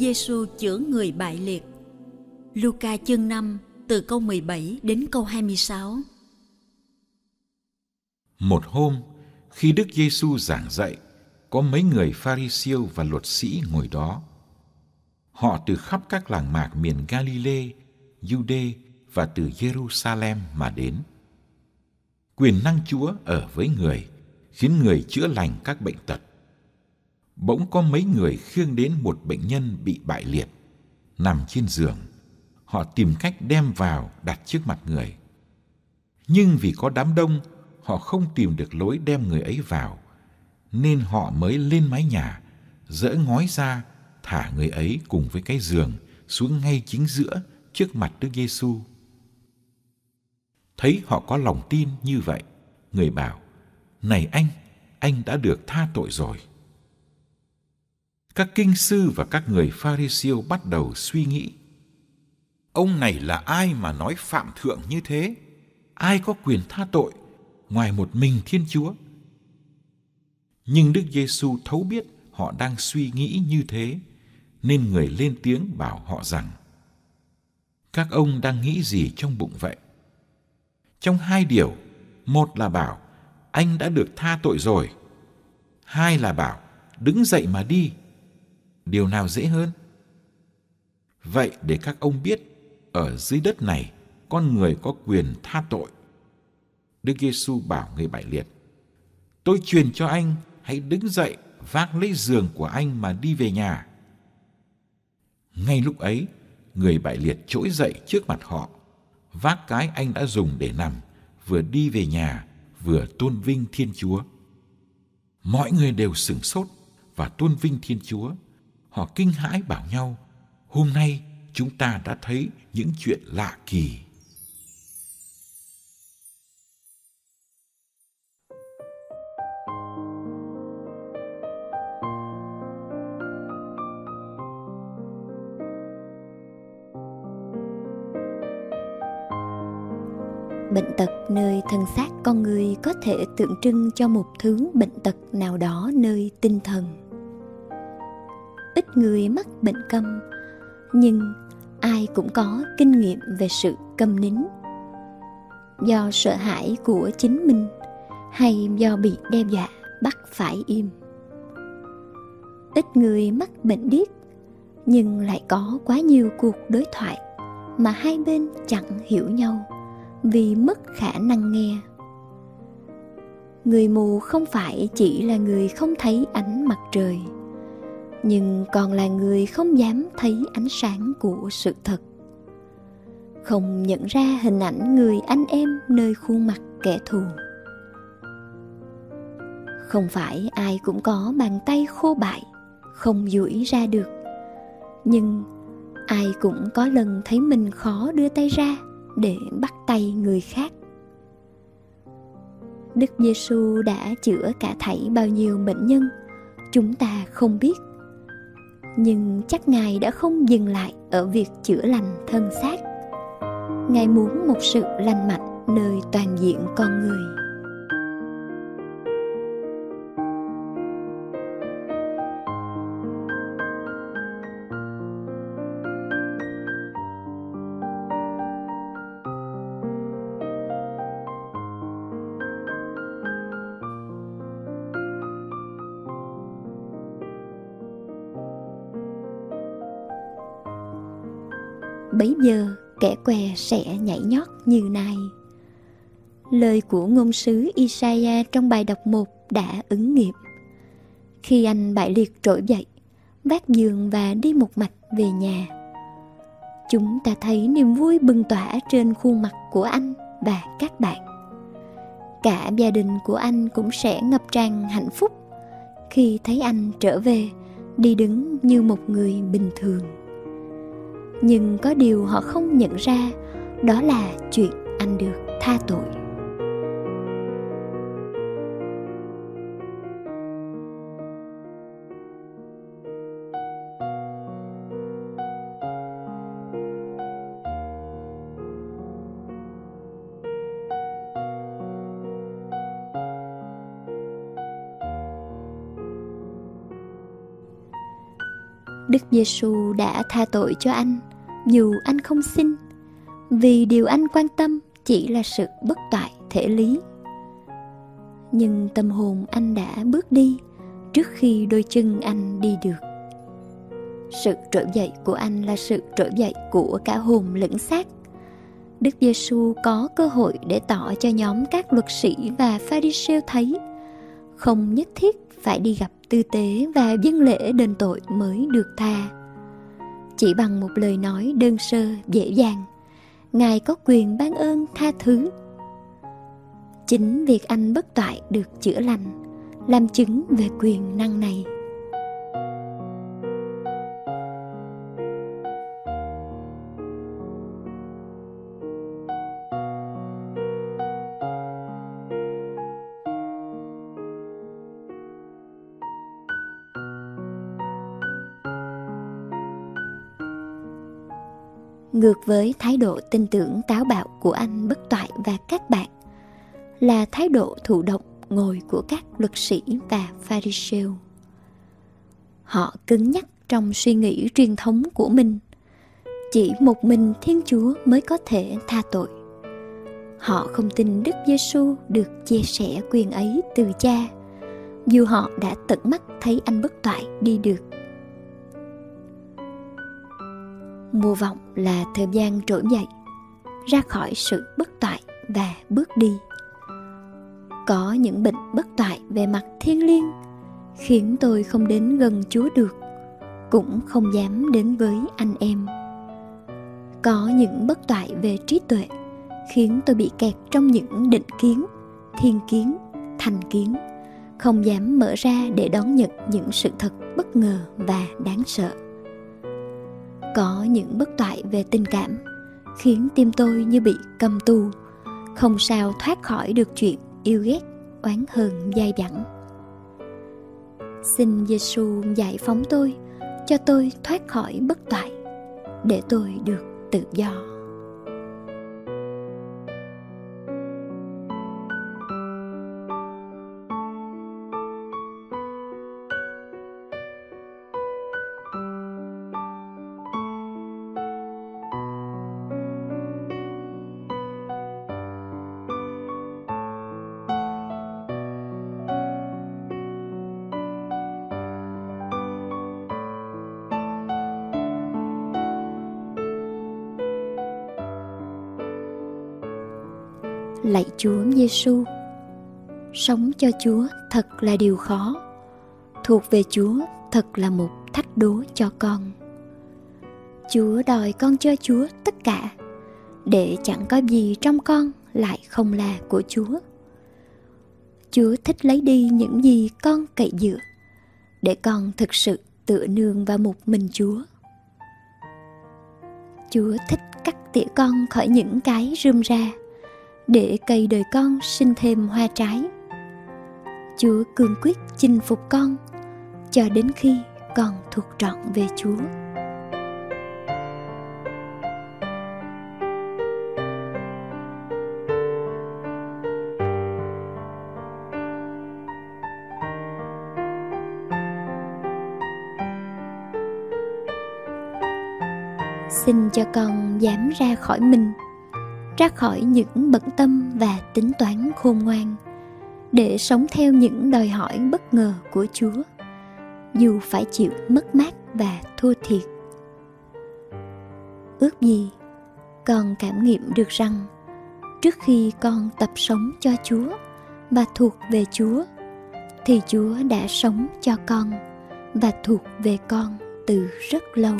Giêsu chữa người bại liệt. Luca chương 5 từ câu 17 đến câu 26. Một hôm, khi Đức Giêsu giảng dạy, có mấy người Pharisêu và luật sĩ ngồi đó. Họ từ khắp các làng mạc miền Galilee, Jude và từ Jerusalem mà đến. Quyền năng Chúa ở với người, khiến người chữa lành các bệnh tật bỗng có mấy người khiêng đến một bệnh nhân bị bại liệt, nằm trên giường. Họ tìm cách đem vào đặt trước mặt người. Nhưng vì có đám đông, họ không tìm được lối đem người ấy vào, nên họ mới lên mái nhà, dỡ ngói ra, thả người ấy cùng với cái giường xuống ngay chính giữa trước mặt Đức Giêsu. Thấy họ có lòng tin như vậy, người bảo: "Này anh, anh đã được tha tội rồi." Các kinh sư và các người Pharisêu bắt đầu suy nghĩ. Ông này là ai mà nói phạm thượng như thế? Ai có quyền tha tội ngoài một mình Thiên Chúa? Nhưng Đức Giêsu thấu biết họ đang suy nghĩ như thế, nên người lên tiếng bảo họ rằng: Các ông đang nghĩ gì trong bụng vậy? Trong hai điều, một là bảo anh đã được tha tội rồi, hai là bảo đứng dậy mà đi điều nào dễ hơn? Vậy để các ông biết, ở dưới đất này, con người có quyền tha tội. Đức giêsu bảo người bại liệt, tôi truyền cho anh, hãy đứng dậy, vác lấy giường của anh mà đi về nhà. Ngay lúc ấy, người bại liệt trỗi dậy trước mặt họ, vác cái anh đã dùng để nằm, vừa đi về nhà, vừa tôn vinh thiên chúa. Mọi người đều sửng sốt và tôn vinh thiên chúa họ kinh hãi bảo nhau, hôm nay chúng ta đã thấy những chuyện lạ kỳ. Bệnh tật nơi thân xác con người có thể tượng trưng cho một thứ bệnh tật nào đó nơi tinh thần ít người mắc bệnh câm. Nhưng ai cũng có kinh nghiệm về sự câm nín. Do sợ hãi của chính mình hay do bị đe dọa, bắt phải im. Ít người mắc bệnh điếc, nhưng lại có quá nhiều cuộc đối thoại mà hai bên chẳng hiểu nhau vì mất khả năng nghe. Người mù không phải chỉ là người không thấy ánh mặt trời nhưng còn là người không dám thấy ánh sáng của sự thật. Không nhận ra hình ảnh người anh em nơi khuôn mặt kẻ thù. Không phải ai cũng có bàn tay khô bại, không duỗi ra được. Nhưng ai cũng có lần thấy mình khó đưa tay ra để bắt tay người khác. Đức giêsu đã chữa cả thảy bao nhiêu bệnh nhân, chúng ta không biết nhưng chắc ngài đã không dừng lại ở việc chữa lành thân xác. Ngài muốn một sự lành mạnh nơi toàn diện con người. Bấy giờ kẻ què sẽ nhảy nhót như này. Lời của ngôn sứ Isaiah trong bài đọc 1 đã ứng nghiệm. Khi anh bại liệt trỗi dậy, vác giường và đi một mạch về nhà. Chúng ta thấy niềm vui bừng tỏa trên khuôn mặt của anh và các bạn. Cả gia đình của anh cũng sẽ ngập tràn hạnh phúc khi thấy anh trở về đi đứng như một người bình thường nhưng có điều họ không nhận ra, đó là chuyện anh được tha tội. Đức Giêsu đã tha tội cho anh dù anh không xin, vì điều anh quan tâm chỉ là sự bất toại thể lý. Nhưng tâm hồn anh đã bước đi trước khi đôi chân anh đi được. Sự trỗi dậy của anh là sự trỗi dậy của cả hồn lẫn xác. Đức Giêsu có cơ hội để tỏ cho nhóm các luật sĩ và Pharisêu thấy, không nhất thiết phải đi gặp tư tế và dân lễ đền tội mới được tha chỉ bằng một lời nói đơn sơ, dễ dàng. Ngài có quyền ban ơn tha thứ. Chính việc anh bất toại được chữa lành, làm chứng về quyền năng này. Ngược với thái độ tin tưởng táo bạo của anh bất toại và các bạn, là thái độ thụ động ngồi của các luật sĩ và pharisêu. Họ cứng nhắc trong suy nghĩ truyền thống của mình. Chỉ một mình thiên chúa mới có thể tha tội. Họ không tin đức giêsu được chia sẻ quyền ấy từ cha, dù họ đã tận mắt thấy anh bất toại đi được. Mùa vọng là thời gian trỗi dậy, ra khỏi sự bất toại và bước đi. Có những bệnh bất toại về mặt thiên liêng khiến tôi không đến gần chúa được, cũng không dám đến với anh em. Có những bất toại về trí tuệ khiến tôi bị kẹt trong những định kiến, thiên kiến, thành kiến, không dám mở ra để đón nhận những sự thật bất ngờ và đáng sợ có những bất toại về tình cảm, khiến tim tôi như bị cầm tù, không sao thoát khỏi được chuyện yêu ghét, oán hờn dai dẳng. Xin giêsu giải phóng tôi, cho tôi thoát khỏi bất toại, để tôi được tự do. Lạy Chúa Giêsu. Sống cho Chúa thật là điều khó. Thuộc về Chúa thật là một thách đố cho con. Chúa đòi con cho Chúa tất cả, để chẳng có gì trong con lại không là của Chúa. Chúa thích lấy đi những gì con cậy dựa, để con thực sự tựa nương vào một mình Chúa. Chúa thích cắt tỉa con khỏi những cái rươm ra để cây đời con sinh thêm hoa trái. Chúa cương quyết chinh phục con, cho đến khi con thuộc trọn về chúa. Xin cho con dám ra khỏi mình ra khỏi những bận tâm và tính toán khôn ngoan, để sống theo những đòi hỏi bất ngờ của chúa, dù phải chịu mất mát và thua thiệt. Ước gì con cảm nghiệm được rằng, trước khi con tập sống cho chúa và thuộc về chúa, thì chúa đã sống cho con và thuộc về con từ rất lâu.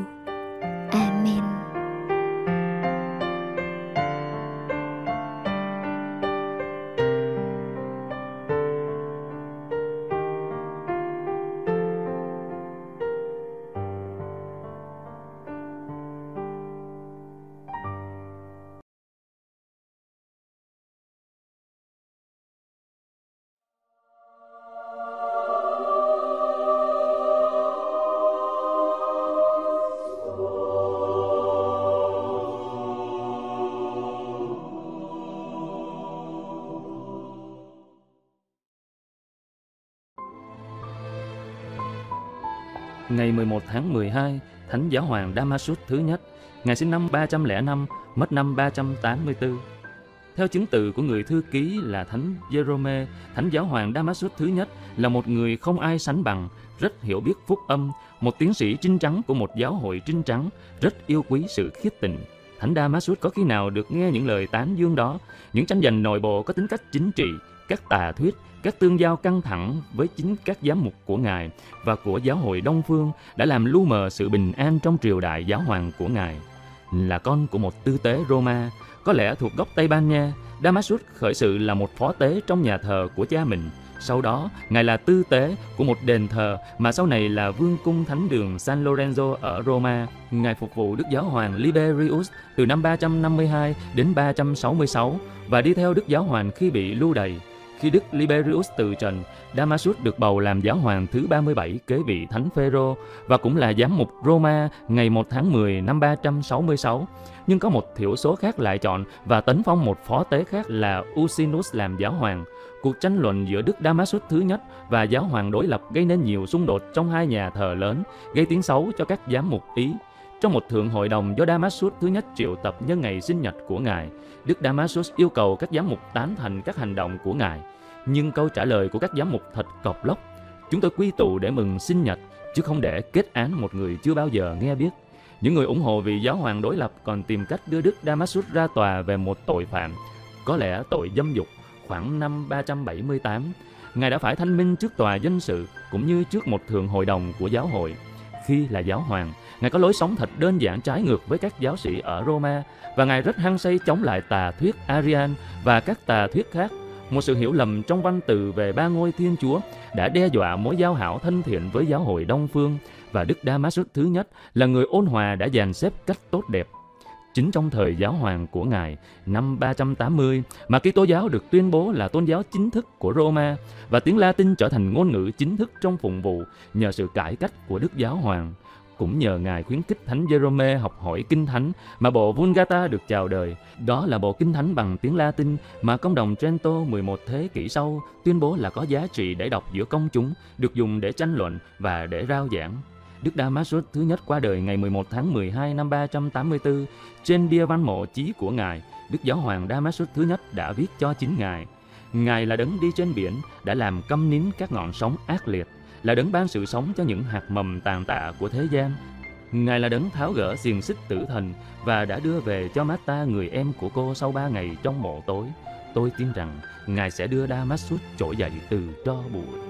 Ngày 11 tháng 12, Thánh Giáo Hoàng Damasus thứ nhất, ngày sinh năm 305, mất năm 384. Theo chứng từ của người thư ký là Thánh Jerome, Thánh Giáo Hoàng Damasus thứ nhất là một người không ai sánh bằng, rất hiểu biết phúc âm, một tiến sĩ trinh trắng của một giáo hội trinh trắng, rất yêu quý sự khiết tình. Thánh Damasus có khi nào được nghe những lời tán dương đó, những tranh giành nội bộ có tính cách chính trị, các tà thuyết, các tương giao căng thẳng với chính các giám mục của Ngài và của giáo hội Đông Phương đã làm lu mờ sự bình an trong triều đại giáo hoàng của Ngài. Là con của một tư tế Roma, có lẽ thuộc gốc Tây Ban Nha, Damasus khởi sự là một phó tế trong nhà thờ của cha mình. Sau đó, Ngài là tư tế của một đền thờ mà sau này là vương cung thánh đường San Lorenzo ở Roma. Ngài phục vụ Đức Giáo hoàng Liberius từ năm 352 đến 366 và đi theo Đức Giáo hoàng khi bị lưu đày. Khi Đức Liberius từ trần, Damasus được bầu làm giáo hoàng thứ 37 kế vị Thánh Phêrô và cũng là giám mục Roma ngày 1 tháng 10 năm 366. Nhưng có một thiểu số khác lại chọn và tấn phong một phó tế khác là Usinus làm giáo hoàng. Cuộc tranh luận giữa Đức Damasus thứ nhất và giáo hoàng đối lập gây nên nhiều xung đột trong hai nhà thờ lớn, gây tiếng xấu cho các giám mục Ý. Trong một thượng hội đồng do Damasus thứ nhất triệu tập nhân ngày sinh nhật của ngài, Đức Damasus yêu cầu các giám mục tán thành các hành động của ngài. Nhưng câu trả lời của các giám mục thật cọc lóc. Chúng tôi quy tụ để mừng sinh nhật, chứ không để kết án một người chưa bao giờ nghe biết. Những người ủng hộ vị giáo hoàng đối lập còn tìm cách đưa Đức Damasus ra tòa về một tội phạm, có lẽ tội dâm dục, khoảng năm 378. Ngài đã phải thanh minh trước tòa dân sự cũng như trước một thượng hội đồng của giáo hội. Khi là giáo hoàng, Ngài có lối sống thật đơn giản trái ngược với các giáo sĩ ở Roma và Ngài rất hăng say chống lại tà thuyết Arian và các tà thuyết khác. Một sự hiểu lầm trong văn từ về ba ngôi Thiên Chúa đã đe dọa mối giao hảo thân thiện với giáo hội Đông Phương và Đức Damasus thứ nhất là người ôn hòa đã dàn xếp cách tốt đẹp. Chính trong thời giáo hoàng của Ngài năm 380 mà Kitô giáo được tuyên bố là tôn giáo chính thức của Roma và tiếng Latin trở thành ngôn ngữ chính thức trong phụng vụ nhờ sự cải cách của Đức Giáo Hoàng. Cũng nhờ Ngài khuyến khích Thánh Jerome học hỏi Kinh Thánh mà bộ Vulgata được chào đời. Đó là bộ Kinh Thánh bằng tiếng Latin mà công đồng Trento 11 thế kỷ sau tuyên bố là có giá trị để đọc giữa công chúng, được dùng để tranh luận và để rao giảng. Đức Damasus thứ nhất qua đời ngày 11 tháng 12 năm 384 trên bia văn mộ chí của Ngài. Đức Giáo hoàng Damasus thứ nhất đã viết cho chính Ngài. Ngài là đấng đi trên biển, đã làm câm nín các ngọn sóng ác liệt, là đấng ban sự sống cho những hạt mầm tàn tạ của thế gian. Ngài là đấng tháo gỡ xiềng xích tử thần và đã đưa về cho Marta người em của cô, sau ba ngày trong mộ tối. Tôi tin rằng Ngài sẽ đưa Damascus trỗi dậy từ tro bụi.